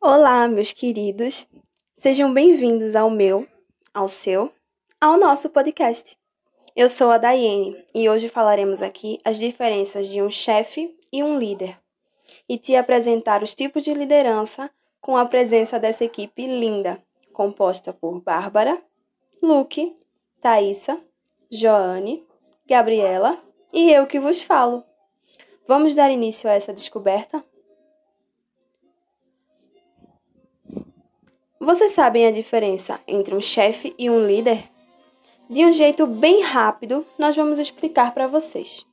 Olá, meus queridos. Sejam bem-vindos ao meu, ao seu, ao nosso podcast. Eu sou a Daiane e hoje falaremos aqui as diferenças de um chefe e um líder e te apresentar os tipos de liderança com a presença dessa equipe linda, composta por Bárbara, Luke, Thaisa, Joane, Gabriela e eu que vos falo. Vamos dar início a essa descoberta? Vocês sabem a diferença entre um chefe e um líder? De um jeito bem rápido, nós vamos explicar para vocês.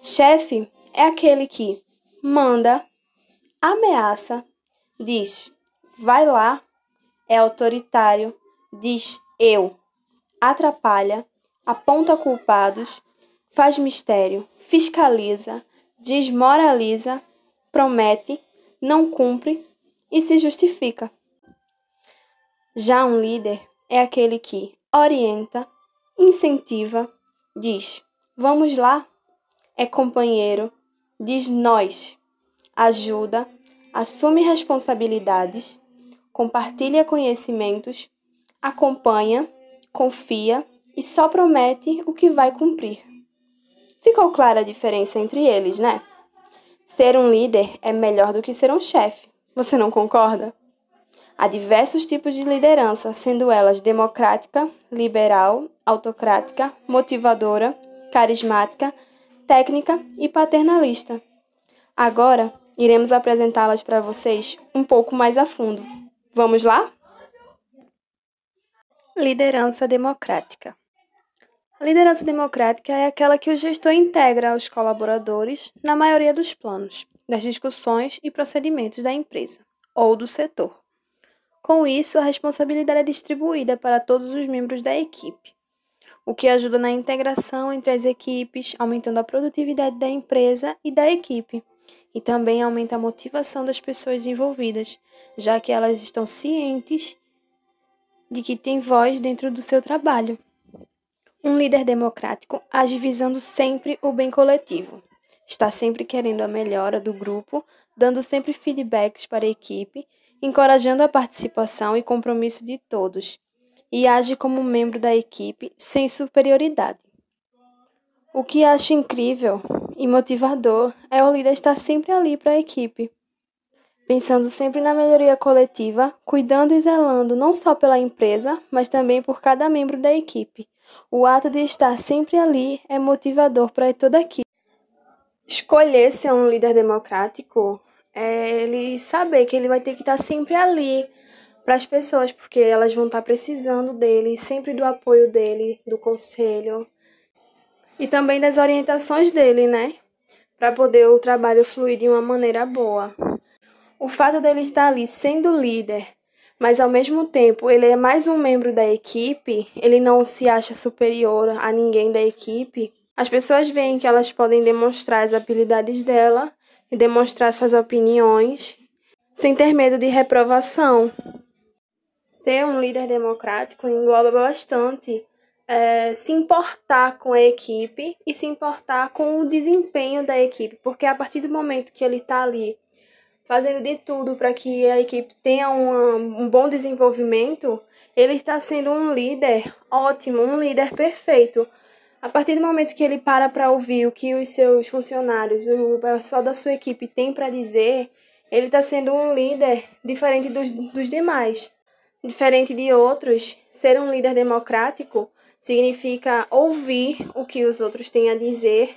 Chefe é aquele que manda, ameaça, diz vai lá, é autoritário, diz eu, atrapalha, aponta culpados, faz mistério, fiscaliza, desmoraliza, promete, não cumpre e se justifica. Já um líder é aquele que orienta, incentiva, diz vamos lá, é companheiro, diz nós, ajuda, assume responsabilidades, compartilha conhecimentos, acompanha, confia e só promete o que vai cumprir. Ficou clara a diferença entre eles, né? Ser um líder é melhor do que ser um chefe. Você não concorda? Há diversos tipos de liderança, sendo elas democrática, liberal, autocrática, motivadora, carismática, técnica e paternalista. Agora, iremos apresentá-las para vocês um pouco mais a fundo. Vamos lá? Liderança democrática. A liderança democrática é aquela que o gestor integra aos colaboradores na maioria dos planos, das discussões e procedimentos da empresa ou do setor. Com isso, a responsabilidade é distribuída para todos os membros da equipe, o que ajuda na integração entre as equipes, aumentando a produtividade da empresa e da equipe, e também aumenta a motivação das pessoas envolvidas, já que elas estão cientes de que têm voz dentro do seu trabalho. Um líder democrático age visando sempre o bem coletivo. Está sempre querendo a melhora do grupo, dando sempre feedbacks para a equipe encorajando a participação e compromisso de todos, e age como membro da equipe sem superioridade. O que acho incrível e motivador é o líder estar sempre ali para a equipe, pensando sempre na melhoria coletiva, cuidando e zelando não só pela empresa, mas também por cada membro da equipe. O ato de estar sempre ali é motivador para toda a equipe. Escolher ser um líder democrático é ele saber que ele vai ter que estar sempre ali para as pessoas, porque elas vão estar precisando dele, sempre do apoio dele, do conselho e também das orientações dele, né? Para poder o trabalho fluir de uma maneira boa. O fato dele estar ali sendo líder, mas ao mesmo tempo ele é mais um membro da equipe, ele não se acha superior a ninguém da equipe. As pessoas veem que elas podem demonstrar as habilidades dela demonstrar suas opiniões sem ter medo de reprovação. Ser um líder democrático engloba bastante é, se importar com a equipe e se importar com o desempenho da equipe, porque a partir do momento que ele está ali fazendo de tudo para que a equipe tenha uma, um bom desenvolvimento, ele está sendo um líder ótimo, um líder perfeito, a partir do momento que ele para para ouvir o que os seus funcionários, o pessoal da sua equipe tem para dizer, ele está sendo um líder diferente dos, dos demais. Diferente de outros, ser um líder democrático significa ouvir o que os outros têm a dizer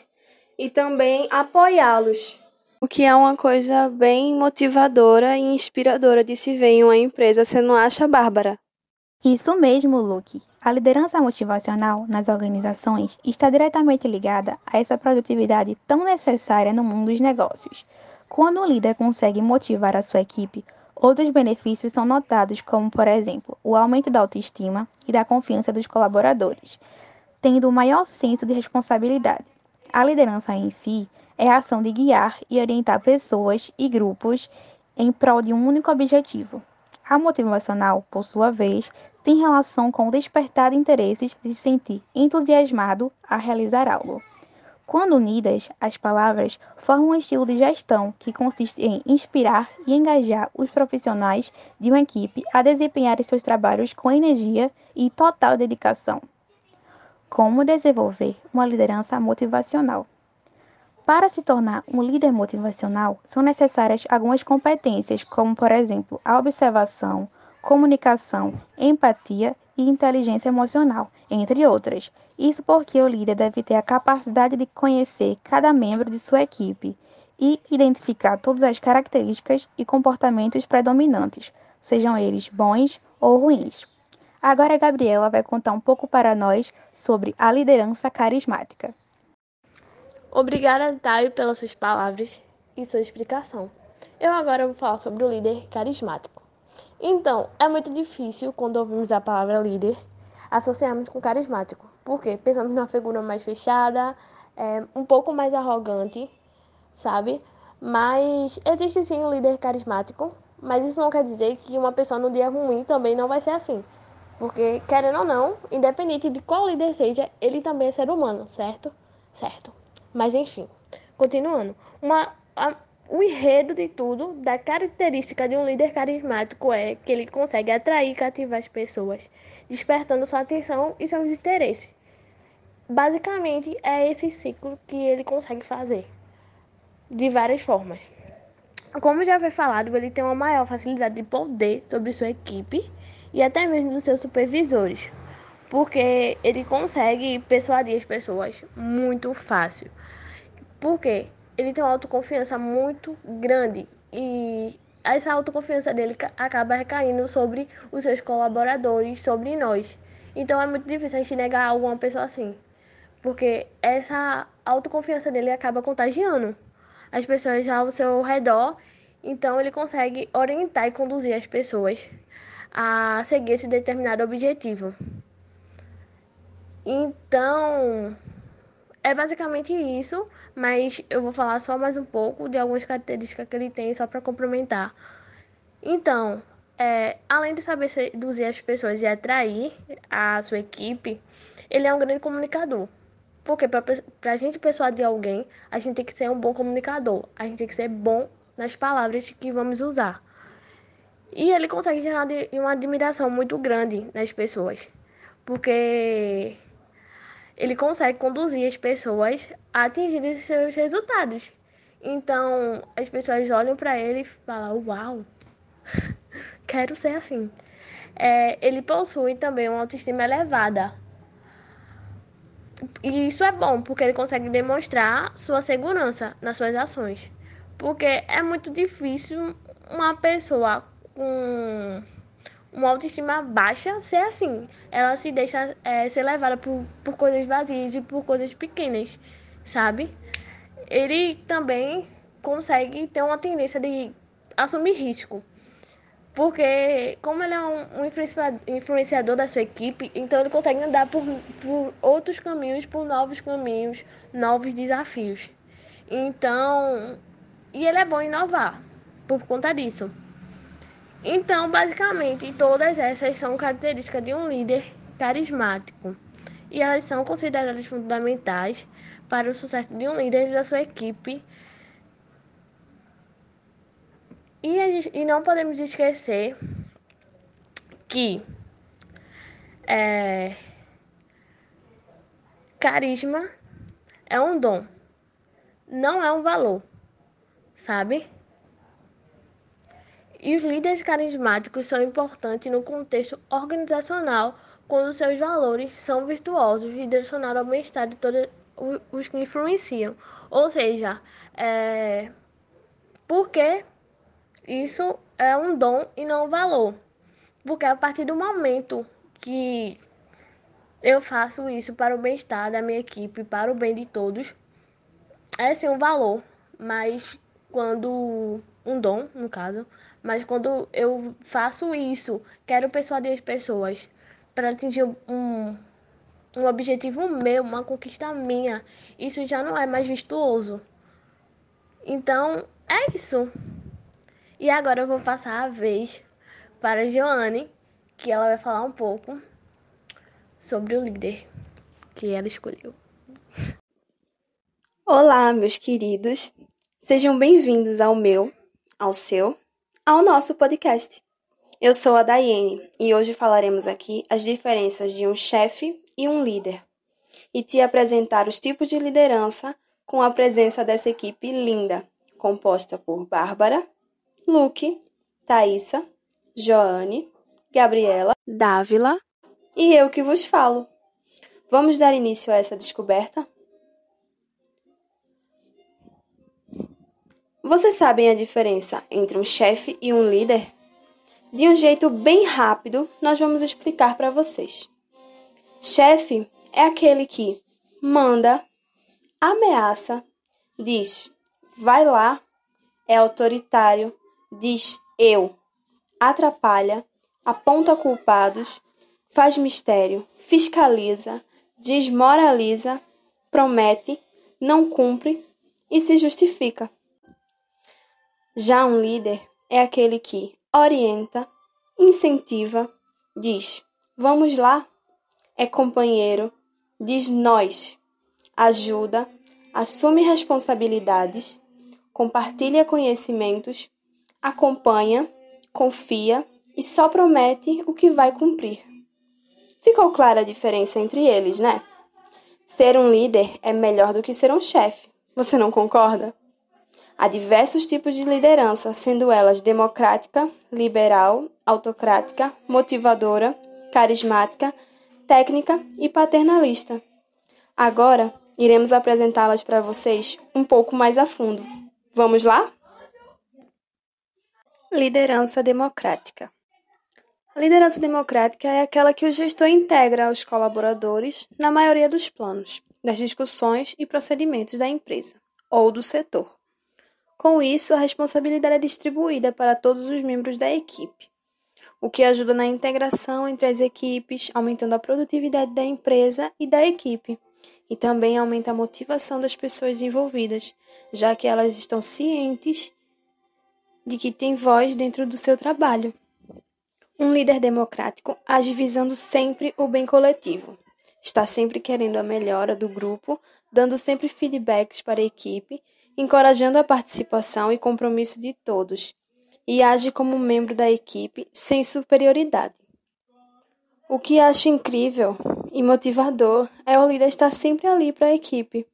e também apoiá-los. O que é uma coisa bem motivadora e inspiradora de se ver em uma empresa, você não acha, Bárbara? Isso mesmo, Luke. A liderança motivacional nas organizações está diretamente ligada a essa produtividade tão necessária no mundo dos negócios. Quando o líder consegue motivar a sua equipe, outros benefícios são notados, como, por exemplo, o aumento da autoestima e da confiança dos colaboradores, tendo um maior senso de responsabilidade. A liderança em si é a ação de guiar e orientar pessoas e grupos em prol de um único objetivo. A motivacional, por sua vez, tem relação com despertar de interesses se sentir entusiasmado a realizar algo. Quando unidas, as palavras formam um estilo de gestão que consiste em inspirar e engajar os profissionais de uma equipe a desempenharem seus trabalhos com energia e total dedicação. Como desenvolver uma liderança motivacional? Para se tornar um líder motivacional, são necessárias algumas competências, como, por exemplo, a observação, comunicação, empatia e inteligência emocional, entre outras. Isso porque o líder deve ter a capacidade de conhecer cada membro de sua equipe e identificar todas as características e comportamentos predominantes, sejam eles bons ou ruins. Agora a Gabriela vai contar um pouco para nós sobre a liderança carismática. Obrigada, Taio, pelas suas palavras e sua explicação. Eu agora vou falar sobre o líder carismático. Então, é muito difícil quando ouvimos a palavra líder associarmos com carismático, porque pensamos numa figura mais fechada, é, um pouco mais arrogante, sabe? Mas existe sim um líder carismático, mas isso não quer dizer que uma pessoa no dia ruim também não vai ser assim. Porque, querendo ou não, independente de qual líder seja, ele também é ser humano, certo? Certo. Mas enfim, continuando. Uma, o enredo de tudo, da característica de um líder carismático é que ele consegue atrair e cativar as pessoas, despertando sua atenção e seus interesses. Basicamente, é esse ciclo que ele consegue fazer, de várias formas. Como já foi falado, ele tem uma maior facilidade de poder sobre sua equipe e até mesmo dos seus supervisores, porque ele consegue persuadir as pessoas muito fácil. Por quê? Ele tem uma autoconfiança muito grande e essa autoconfiança dele acaba recaindo sobre os seus colaboradores, sobre nós. Então é muito difícil a gente negar algo a uma pessoa assim, porque essa autoconfiança dele acaba contagiando as pessoas ao seu redor, então ele consegue orientar e conduzir as pessoas a seguir esse determinado objetivo. Então, é basicamente isso, mas eu vou falar só mais um pouco de algumas características que ele tem, só para complementar. Então, é, além de saber seduzir as pessoas e atrair a sua equipe, ele é um grande comunicador. Porque para a gente persuadir alguém, a gente tem que ser um bom comunicador. A gente tem que ser bom nas palavras que vamos usar. E ele consegue gerar uma admiração muito grande nas pessoas. Porque ele consegue conduzir as pessoas a atingir seus resultados. Então, as pessoas olham para ele e falam: Uau, quero ser assim. É, ele possui também uma autoestima elevada. E isso é bom, porque ele consegue demonstrar sua segurança nas suas ações. Porque é muito difícil uma pessoa com uma autoestima baixa ser assim. Ela se deixa é, ser levada por, por coisas vazias e por coisas pequenas, sabe? Ele também consegue ter uma tendência de assumir risco. Porque, como ele é um, um influenciador da sua equipe, então ele consegue andar por, por outros caminhos, por novos caminhos, novos desafios. Então, e ele é bom inovar por conta disso. Então, basicamente, todas essas são características de um líder carismático e elas são consideradas fundamentais para o sucesso de um líder e da sua equipe. E, e não podemos esquecer que é, carisma é um dom, não é um valor, sabe? E os líderes carismáticos são importantes no contexto organizacional quando seus valores são virtuosos e direcionados ao bem-estar de todos os que influenciam. Ou seja, é... porque isso é um dom e não um valor. Porque a partir do momento que eu faço isso para o bem-estar da minha equipe, para o bem de todos, é sim um valor. Mas quando um dom, no caso, mas quando eu faço isso, quero persuadir as pessoas para atingir um, um objetivo meu, uma conquista minha, isso já não é mais virtuoso. Então, é isso. E agora eu vou passar a vez para a Joane, que ela vai falar um pouco sobre o líder que ela escolheu. Olá, meus queridos. Sejam bem-vindos ao meu, ao seu, ao nosso podcast. Eu sou a Daiane e hoje falaremos aqui as diferenças de um chefe e um líder e te apresentar os tipos de liderança com a presença dessa equipe linda, composta por Bárbara, Luke, Thaisa, Joane, Gabriela, Dávila e eu que vos falo. Vamos dar início a essa descoberta? Vocês sabem a diferença entre um chefe e um líder? De um jeito bem rápido, nós vamos explicar para vocês. Chefe é aquele que manda, ameaça, diz vai lá, é autoritário, diz eu, atrapalha, aponta culpados, faz mistério, fiscaliza, desmoraliza, promete, não cumpre e se justifica. Já um líder é aquele que orienta, incentiva, diz: vamos lá, é companheiro, diz nós, ajuda, assume responsabilidades, compartilha conhecimentos, acompanha, confia e só promete o que vai cumprir. Ficou clara a diferença entre eles, né? Ser um líder é melhor do que ser um chefe. Você não concorda? Há diversos tipos de liderança, sendo elas democrática, liberal, autocrática, motivadora, carismática, técnica e paternalista. Agora, iremos apresentá-las para vocês um pouco mais a fundo. Vamos lá? Liderança democrática. A liderança democrática é aquela que o gestor integra aos colaboradores na maioria dos planos, das discussões e procedimentos da empresa ou do setor. Com isso, a responsabilidade é distribuída para todos os membros da equipe, o que ajuda na integração entre as equipes, aumentando a produtividade da empresa e da equipe, e também aumenta a motivação das pessoas envolvidas, já que elas estão cientes de que têm voz dentro do seu trabalho. Um líder democrático age visando sempre o bem coletivo. Está sempre querendo a melhora do grupo, dando sempre feedbacks para a equipe encorajando a participação e compromisso de todos, e age como membro da equipe sem superioridade. O que acho incrível e motivador é o líder estar sempre ali para a equipe,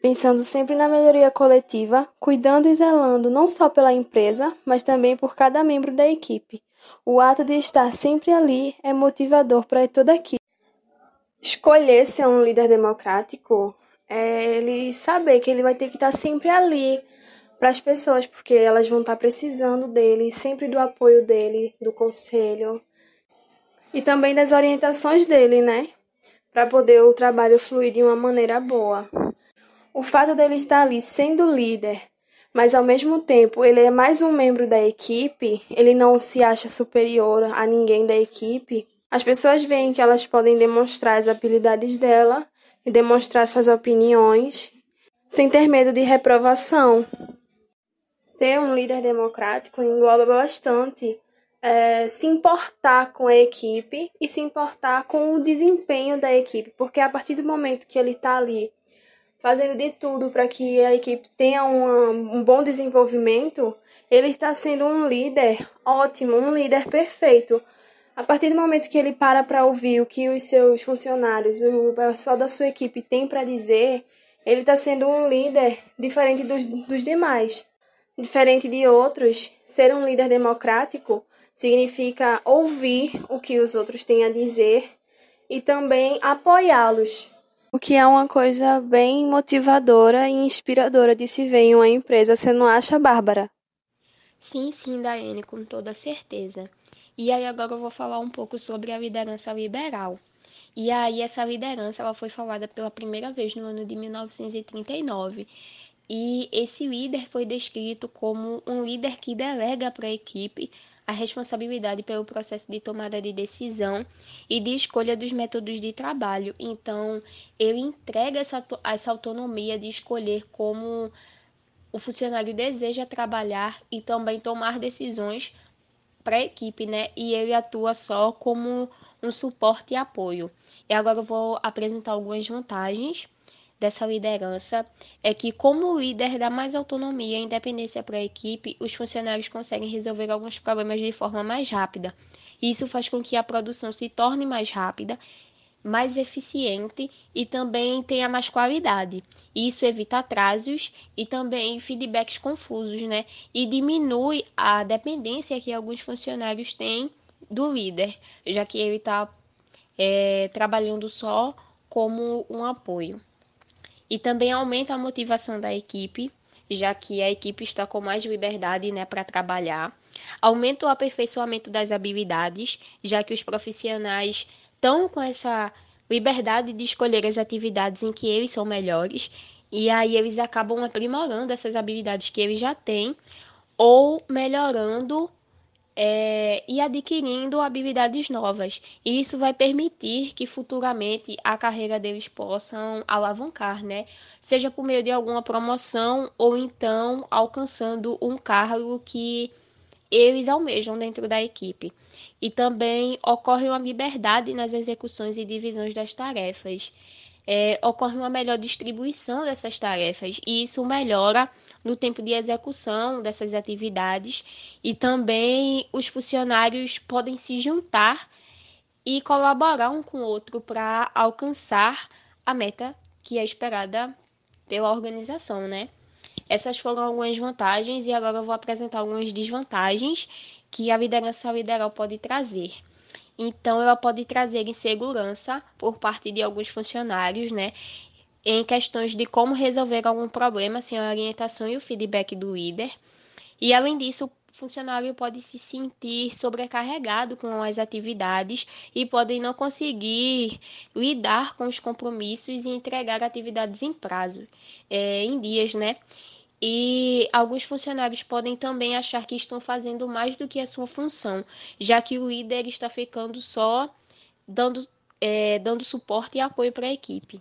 pensando sempre na melhoria coletiva, cuidando e zelando não só pela empresa, mas também por cada membro da equipe. O ato de estar sempre ali é motivador para toda a equipe. Escolher ser um líder democrático é ele saber que ele vai ter que estar sempre ali para as pessoas, porque elas vão estar precisando dele, sempre do apoio dele, do conselho e também das orientações dele, né? Para poder o trabalho fluir de uma maneira boa. O fato dele estar ali sendo líder, mas ao mesmo tempo ele é mais um membro da equipe, ele não se acha superior a ninguém da equipe. As pessoas veem que elas podem demonstrar as habilidades dela e demonstrar suas opiniões sem ter medo de reprovação. Ser um líder democrático engloba bastante é, se importar com a equipe e se importar com o desempenho da equipe, porque a partir do momento que ele está ali fazendo de tudo para que a equipe tenha uma, um bom desenvolvimento, ele está sendo um líder ótimo, um líder perfeito, a partir do momento que ele para para ouvir o que os seus funcionários, o pessoal da sua equipe tem para dizer, ele está sendo um líder diferente dos, dos demais. Diferente de outros, ser um líder democrático significa ouvir o que os outros têm a dizer e também apoiá-los. O que é uma coisa bem motivadora e inspiradora de se ver em uma empresa, você não acha, Bárbara? Sim, sim, Daiane, com toda certeza. E aí agora eu vou falar um pouco sobre a liderança liberal. E aí essa liderança ela foi falada pela primeira vez no ano de 1939. E esse líder foi descrito como um líder que delega para a equipe a responsabilidade pelo processo de tomada de decisão e de escolha dos métodos de trabalho. Então, ele entrega essa, essa autonomia de escolher como o funcionário deseja trabalhar e também tomar decisões para a equipe, né? E ele atua só como um suporte e apoio. E agora eu vou apresentar algumas vantagens dessa liderança é que, como líder dá mais autonomia e independência para a equipe, os funcionários conseguem resolver alguns problemas de forma mais rápida. Isso faz com que a produção se torne mais rápida, mais eficiente e também tenha mais qualidade. Isso evita atrasos e também feedbacks confusos, né? E diminui a dependência que alguns funcionários têm do líder, já que ele está é, trabalhando só como um apoio. E também aumenta a motivação da equipe, já que a equipe está com mais liberdade né, para trabalhar. Aumenta o aperfeiçoamento das habilidades, já que os profissionais estão com essa liberdade de escolher as atividades em que eles são melhores, e aí eles acabam aprimorando essas habilidades que eles já têm ou melhorando é, e adquirindo habilidades novas. E isso vai permitir que futuramente a carreira deles possam alavancar, né? Seja por meio de alguma promoção ou então alcançando um cargo que eles almejam dentro da equipe. E também ocorre uma liberdade nas execuções e divisões das tarefas. É, ocorre uma melhor distribuição dessas tarefas e isso melhora no tempo de execução dessas atividades e também os funcionários podem se juntar e colaborar um com o outro para alcançar a meta que é esperada pela organização, né? Essas foram algumas vantagens e agora eu vou apresentar algumas desvantagens que a liderança lideral pode trazer. Então, ela pode trazer insegurança por parte de alguns funcionários, né? em questões de como resolver algum problema sem a orientação e o feedback do líder. E além disso, o funcionário pode se sentir sobrecarregado com as atividades e pode não conseguir lidar com os compromissos e entregar atividades em prazo, é, em dias, né? E alguns funcionários podem também achar que estão fazendo mais do que a sua função, já que o líder está ficando só dando, é, dando suporte e apoio para a equipe.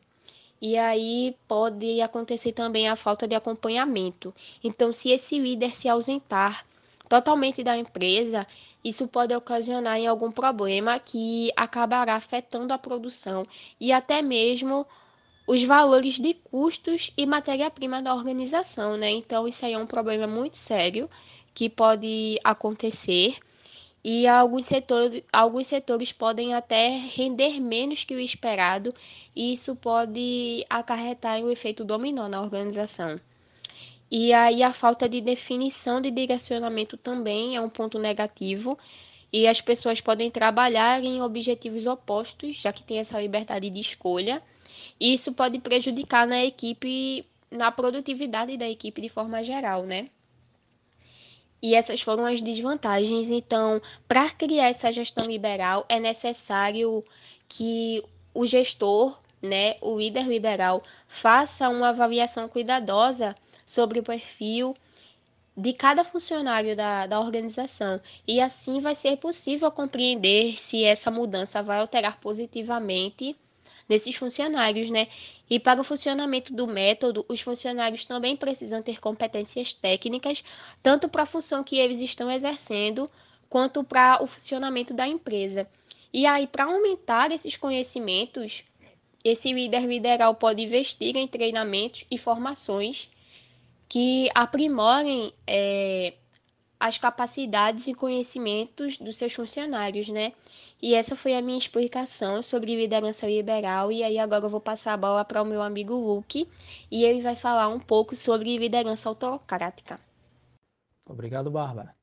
E aí pode acontecer também a falta de acompanhamento. Então, se esse líder se ausentar totalmente da empresa, isso pode ocasionar em algum problema que acabará afetando a produção e até mesmo os valores de custos e matéria-prima da organização, né? Então, isso aí é um problema muito sério que pode acontecer e alguns setores, alguns setores podem até render menos que o esperado, e isso pode acarretar um efeito dominó na organização. E aí a falta de definição de direcionamento também é um ponto negativo, e as pessoas podem trabalhar em objetivos opostos, já que tem essa liberdade de escolha. E isso pode prejudicar na equipe, na produtividade da equipe de forma geral, né? E essas foram as desvantagens. Então, para criar essa gestão liberal, é necessário que o gestor, né, o líder liberal, faça uma avaliação cuidadosa sobre o perfil de cada funcionário da, da organização. E assim vai ser possível compreender se essa mudança vai alterar positivamente nesses funcionários, né? E para o funcionamento do método, os funcionários também precisam ter competências técnicas, tanto para a função que eles estão exercendo, quanto para o funcionamento da empresa. E aí, para aumentar esses conhecimentos, esse líder lideral pode investir em treinamentos e formações que aprimorem é, as capacidades e conhecimentos dos seus funcionários, né? E essa foi a minha explicação sobre liderança liberal. E aí agora eu vou passar a bola para o meu amigo Luke e ele vai falar um pouco sobre liderança autocrática. Obrigado, Bárbara.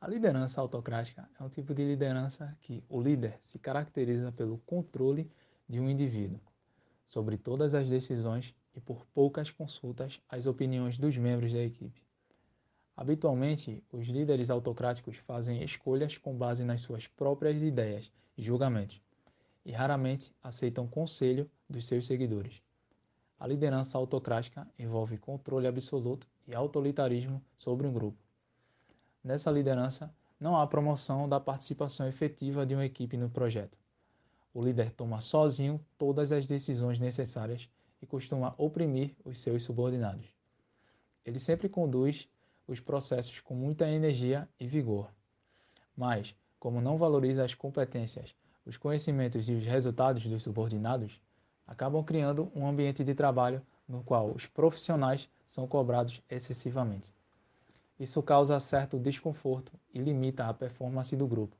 A liderança autocrática é um tipo de liderança que o líder se caracteriza pelo controle de um indivíduo sobre todas as decisões e por poucas consultas às opiniões dos membros da equipe. Habitualmente, os líderes autocráticos fazem escolhas com base nas suas próprias ideias e julgamentos, e raramente aceitam conselho dos seus seguidores. A liderança autocrática envolve controle absoluto e autoritarismo sobre um grupo. Nessa liderança, não há promoção da participação efetiva de uma equipe no projeto. O líder toma sozinho todas as decisões necessárias e costuma oprimir os seus subordinados. Ele sempre conduz os processos com muita energia e vigor. Mas, como não valoriza as competências, os conhecimentos e os resultados dos subordinados, acabam criando um ambiente de trabalho no qual os profissionais são cobrados excessivamente. Isso causa certo desconforto e limita a performance do grupo.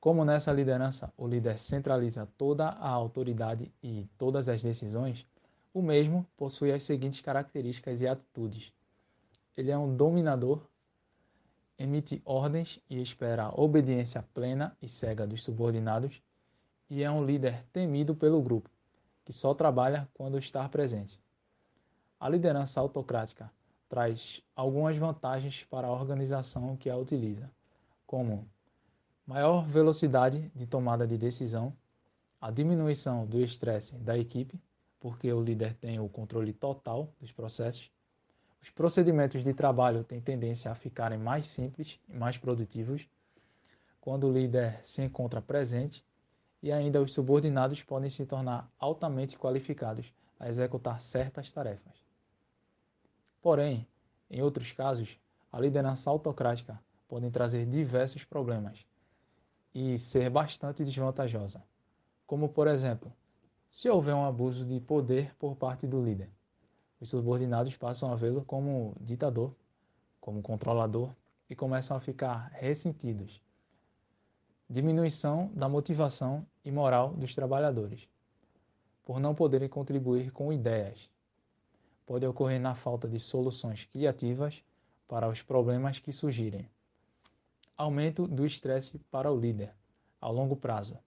Como nessa liderança o líder centraliza toda a autoridade e todas as decisões, o mesmo possui as seguintes características e atitudes. Ele é um dominador, emite ordens e espera a obediência plena e cega dos subordinados, e é um líder temido pelo grupo, que só trabalha quando está presente. A liderança autocrática traz algumas vantagens para a organização que a utiliza, como maior velocidade de tomada de decisão, a diminuição do estresse da equipe, porque o líder tem o controle total dos processos. Os procedimentos de trabalho têm tendência a ficarem mais simples e mais produtivos quando o líder se encontra presente, e ainda os subordinados podem se tornar altamente qualificados a executar certas tarefas. Porém, em outros casos, a liderança autocrática pode trazer diversos problemas e ser bastante desvantajosa, como por exemplo, se houver um abuso de poder por parte do líder. Os subordinados passam a vê-lo como ditador, como controlador e começam a ficar ressentidos. Diminuição da motivação e moral dos trabalhadores, por não poderem contribuir com ideias, pode ocorrer na falta de soluções criativas para os problemas que surgirem. Aumento do estresse para o líder, ao longo prazo.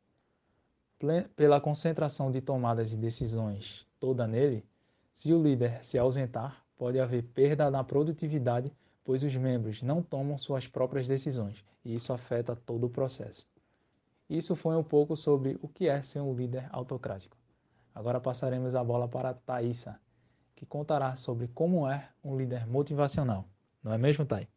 Pela concentração de tomadas de decisões toda nele, se o líder se ausentar, pode haver perda na produtividade, pois os membros não tomam suas próprias decisões, e isso afeta todo o processo. Isso foi um pouco sobre o que é ser um líder autocrático. Agora passaremos a bola para a Thaisa, que contará sobre como é um líder motivacional. Não é mesmo, Thay?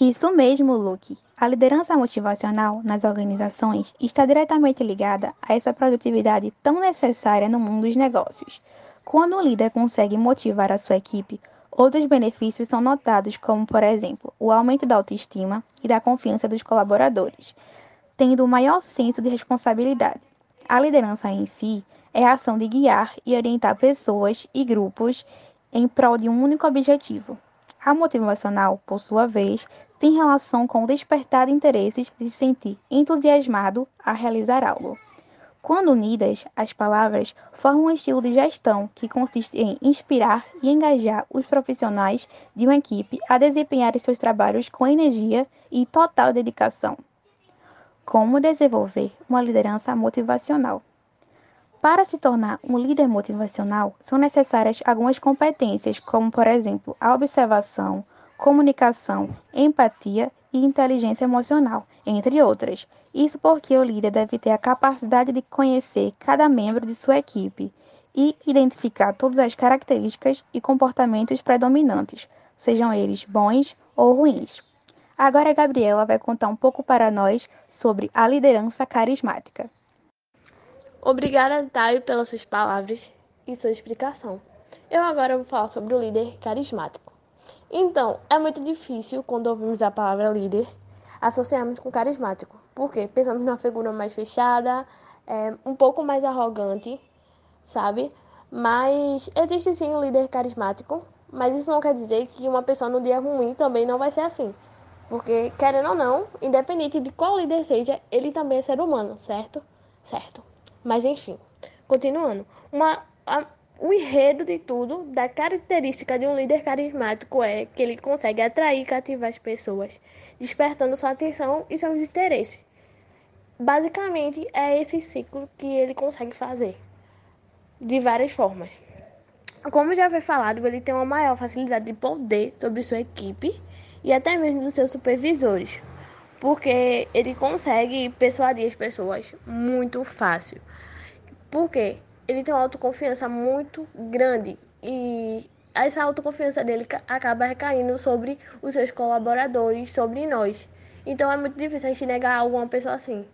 Isso mesmo, Luke. A liderança motivacional nas organizações está diretamente ligada a essa produtividade tão necessária no mundo dos negócios. Quando o líder consegue motivar a sua equipe, outros benefícios são notados, como, por exemplo, o aumento da autoestima e da confiança dos colaboradores, tendo um maior senso de responsabilidade. A liderança em si é a ação de guiar e orientar pessoas e grupos em prol de um único objetivo. A motivacional, por sua vez, tem relação com o despertar de interesses de se sentir entusiasmado a realizar algo. Quando unidas, as palavras formam um estilo de gestão que consiste em inspirar e engajar os profissionais de uma equipe a desempenharem seus trabalhos com energia e total dedicação. Como desenvolver uma liderança motivacional? Para se tornar um líder motivacional, são necessárias algumas competências, como, por exemplo, a observação, comunicação, empatia e inteligência emocional, entre outras. Isso porque o líder deve ter a capacidade de conhecer cada membro de sua equipe e identificar todas as características e comportamentos predominantes, sejam eles bons ou ruins. Agora a Gabriela vai contar um pouco para nós sobre a liderança carismática. Obrigada, Taio, pelas suas palavras e sua explicação. Eu agora vou falar sobre o líder carismático. Então, é muito difícil quando ouvimos a palavra líder associarmos com carismático. Por quê? Pensamos numa figura mais fechada, é, um pouco mais arrogante, sabe? Mas existe sim um líder carismático, mas isso não quer dizer que uma pessoa no dia ruim também não vai ser assim. Porque, querendo ou não, independente de qual líder seja, ele também é ser humano, certo? Certo. Mas enfim, continuando. Uma, a, o enredo de tudo, da característica de um líder carismático é que ele consegue atrair e cativar as pessoas, despertando sua atenção e seus interesses. Basicamente, é esse ciclo que ele consegue fazer, de várias formas. Como já foi falado, ele tem uma maior facilidade de poder sobre sua equipe e até mesmo dos seus supervisores porque ele consegue persuadir as pessoas muito fácil. Porque ele tem uma autoconfiança muito grande e essa autoconfiança dele acaba recaindo sobre os seus colaboradores, sobre nós. Então é muito difícil a gente negar algo a uma pessoa assim,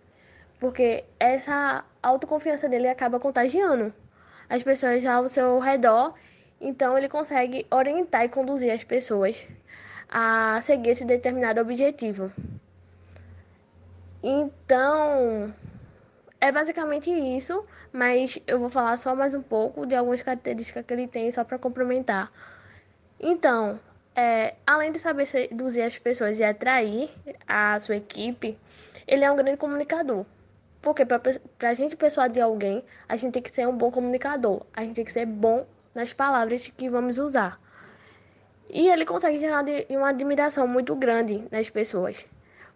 porque essa autoconfiança dele acaba contagiando as pessoas ao seu redor. Então ele consegue orientar e conduzir as pessoas a seguir esse determinado objetivo. Então, é basicamente isso, mas eu vou falar só mais um pouco de algumas características que ele tem, só para complementar. Então, é, além de saber seduzir as pessoas e atrair a sua equipe, ele é um grande comunicador. Porque para a gente persuadir alguém, a gente tem que ser um bom comunicador. A gente tem que ser bom nas palavras que vamos usar. E ele consegue gerar uma admiração muito grande nas pessoas.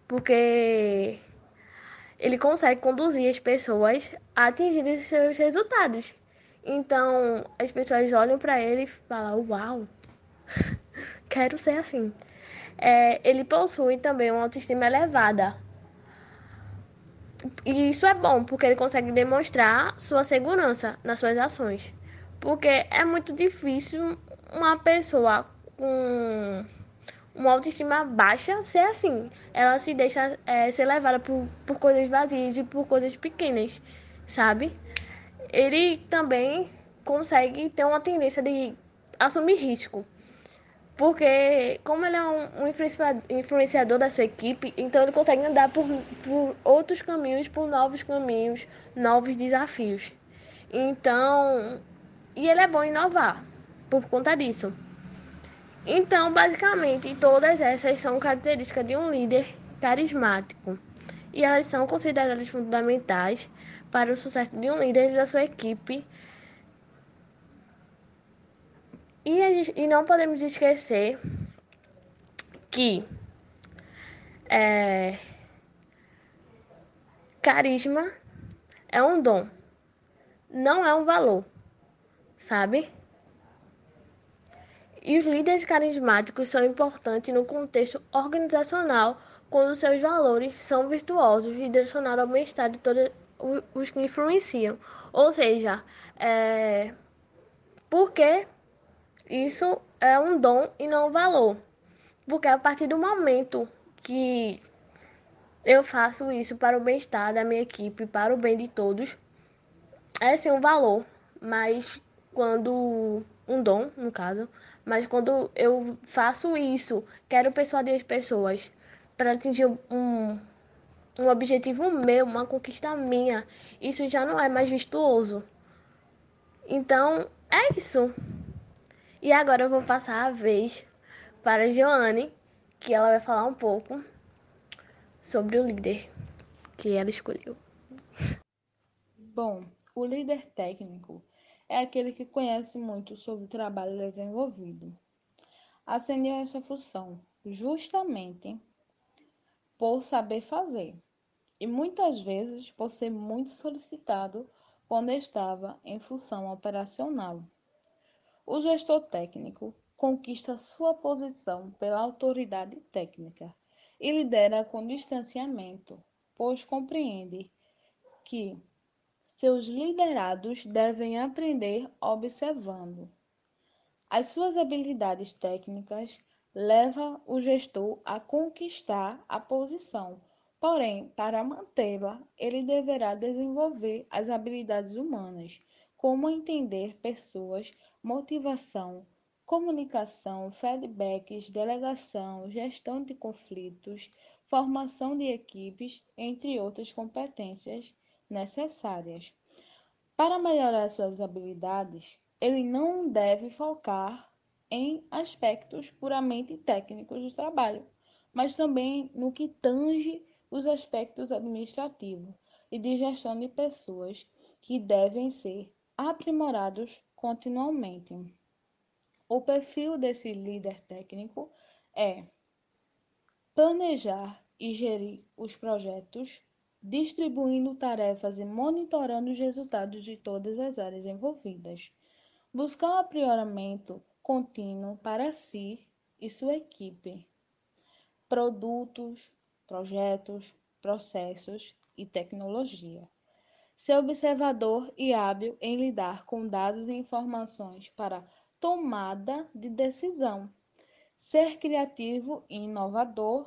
Porque ele consegue conduzir as pessoas a atingir os seus resultados. Então, as pessoas olham para ele e falam: Uau, quero ser assim. É, ele possui também uma autoestima elevada. E isso é bom, porque ele consegue demonstrar sua segurança nas suas ações. Porque é muito difícil uma pessoa com uma autoestima baixa ser assim. Ela se deixa é, ser levada por, por coisas vazias e por coisas pequenas, sabe? Ele também consegue ter uma tendência de assumir risco. Porque, como ele é um, um influenciador da sua equipe, então ele consegue andar por, por outros caminhos, por novos caminhos, novos desafios. Então, e ele é bom inovar por conta disso. Então, basicamente, todas essas são características de um líder carismático e elas são consideradas fundamentais para o sucesso de um líder da sua equipe. E, e não podemos esquecer que é, carisma é um dom, não é um valor, sabe? E os líderes carismáticos são importantes no contexto organizacional quando seus valores são virtuosos e direcionados ao bem-estar de todos os que influenciam. Ou seja, é... porque isso é um dom e não um valor. Porque a partir do momento que eu faço isso para o bem-estar da minha equipe, para o bem de todos, é sim um valor. Mas quando um dom, no caso, mas quando eu faço isso, quero persuadir as pessoas para atingir um, um objetivo meu, uma conquista minha, isso já não é mais vistoso. Então, é isso. E agora eu vou passar a vez para a Joane, que ela vai falar um pouco sobre o líder que ela escolheu. Bom, o líder técnico é aquele que conhece muito sobre o trabalho desenvolvido. Ascendeu essa função justamente por saber fazer e muitas vezes por ser muito solicitado quando estava em função operacional. O gestor técnico conquista sua posição pela autoridade técnica e lidera com distanciamento, pois compreende que seus liderados devem aprender observando. As suas habilidades técnicas levam o gestor a conquistar a posição, porém, para mantê-la, ele deverá desenvolver as habilidades humanas, como entender pessoas, motivação, comunicação, feedbacks, delegação, gestão de conflitos, formação de equipes, entre outras competências necessárias. Para melhorar suas habilidades, ele não deve focar em aspectos puramente técnicos do trabalho, mas também no que tange os aspectos administrativos e de gestão de pessoas que devem ser aprimorados continuamente. O perfil desse líder técnico é planejar e gerir os projetos distribuindo tarefas e monitorando os resultados de todas as áreas envolvidas. Buscar um aprimoramento contínuo para si e sua equipe. Produtos, projetos, processos e tecnologia. Ser observador e hábil em lidar com dados e informações para tomada de decisão. Ser criativo e inovador.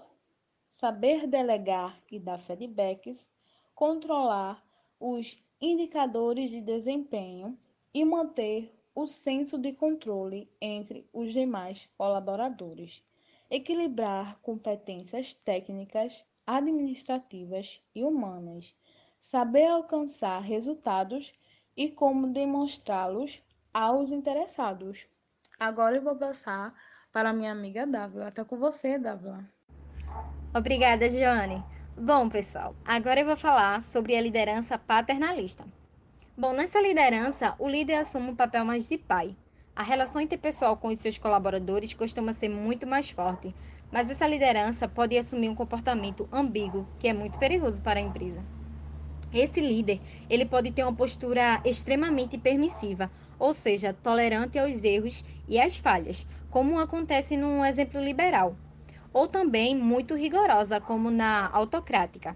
Saber delegar e dar feedbacks, controlar os indicadores de desempenho e manter o senso de controle entre os demais colaboradores, equilibrar competências técnicas, administrativas e humanas, saber alcançar resultados e como demonstrá-los aos interessados. Agora eu vou passar para minha amiga Dávila. Está com você, Dávila. Obrigada, Joane. Bom, pessoal, agora eu vou falar sobre a liderança paternalista. Bom, nessa liderança, o líder assume um papel mais de pai. A relação interpessoal com os seus colaboradores costuma ser muito mais forte, mas essa liderança pode assumir um comportamento ambíguo, que é muito perigoso para a empresa. Esse líder, ele pode ter uma postura extremamente permissiva, ou seja, tolerante aos erros e às falhas, como acontece no exemplo liberal, ou também muito rigorosa, como na autocrática.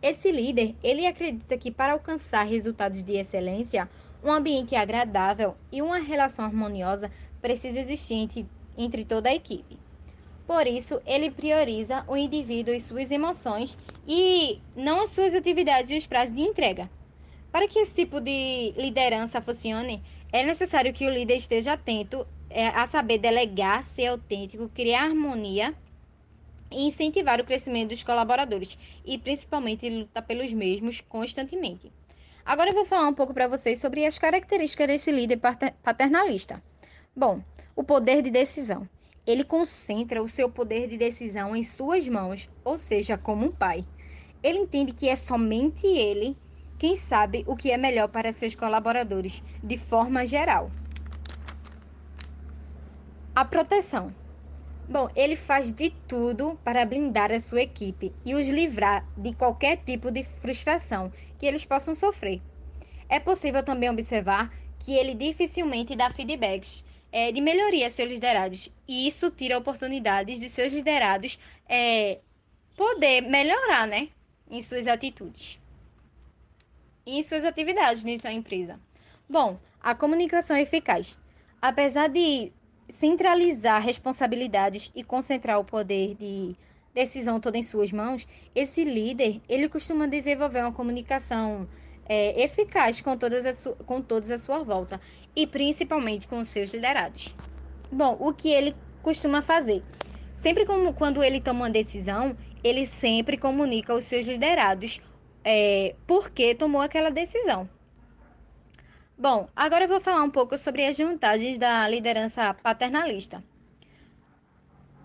Esse líder, ele acredita que para alcançar resultados de excelência, um ambiente agradável e uma relação harmoniosa precisa existir entre, entre toda a equipe. Por isso, ele prioriza o indivíduo e suas emoções e não as suas atividades e os prazos de entrega. Para que esse tipo de liderança funcione, é necessário que o líder esteja atento é, a saber delegar, ser autêntico, criar harmonia e incentivar o crescimento dos colaboradores e principalmente lutar pelos mesmos constantemente. Agora eu vou falar um pouco para vocês sobre as características desse líder paternalista. Bom, o poder de decisão ele concentra o seu poder de decisão em suas mãos, ou seja, como um pai. Ele entende que é somente ele quem sabe o que é melhor para seus colaboradores, de forma geral. A proteção. Bom, ele faz de tudo para blindar a sua equipe e os livrar de qualquer tipo de frustração que eles possam sofrer. É possível também observar que ele dificilmente dá feedbacks é, de melhoria a seus liderados. E isso tira oportunidades de seus liderados é, poder melhorar né, em suas atitudes e em suas atividades dentro da empresa. Bom, a comunicação é eficaz. Apesar de centralizar responsabilidades e concentrar o poder de decisão toda em suas mãos, esse líder ele costuma desenvolver uma comunicação é, eficaz com, todas com todos à sua volta e principalmente com seus liderados. Bom, o que ele costuma fazer? Sempre como, quando ele toma uma decisão, ele sempre comunica aos seus liderados é, por que tomou aquela decisão. Bom, agora eu vou falar um pouco sobre as vantagens da liderança paternalista.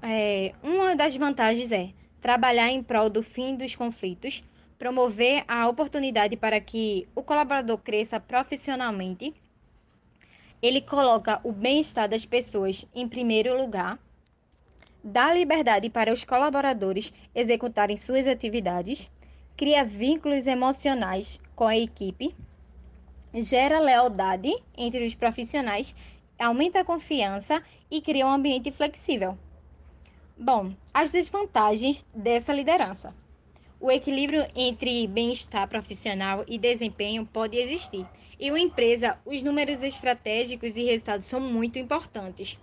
É, uma das vantagens é trabalhar em prol do fim dos conflitos, promover a oportunidade para que o colaborador cresça profissionalmente. Ele coloca o bem-estar das pessoas em primeiro lugar, dá liberdade para os colaboradores executarem suas atividades, cria vínculos emocionais com a equipe, gera lealdade entre os profissionais, aumenta a confiança e cria um ambiente flexível. Bom, as desvantagens dessa liderança. O equilíbrio entre bem-estar profissional e desempenho pode existir. Em uma empresa, os números estratégicos e resultados são muito importantes.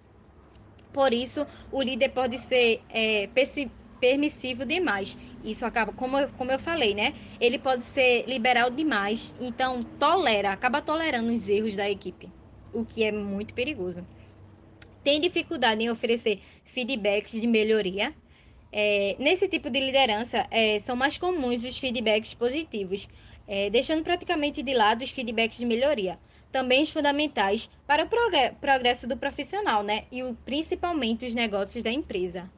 Por isso, o líder pode ser é, permissivo demais. Isso acaba, como eu, como eu falei, né? Ele pode ser liberal demais, então tolera, acaba tolerando os erros da equipe, o que é muito perigoso. Tem dificuldade em oferecer feedbacks de melhoria é, nesse tipo de liderança, é, são mais comuns os feedbacks positivos, é, deixando praticamente de lado os feedbacks de melhoria, também os fundamentais para o progresso do profissional, né? E o, principalmente os negócios da empresa.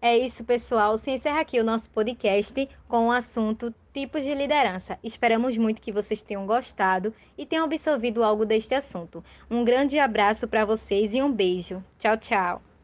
É isso, pessoal. Se encerra aqui o nosso podcast com o assunto tipos de liderança. Esperamos muito que vocês tenham gostado e tenham absorvido algo deste assunto. Um grande abraço para vocês e um beijo. Tchau, tchau.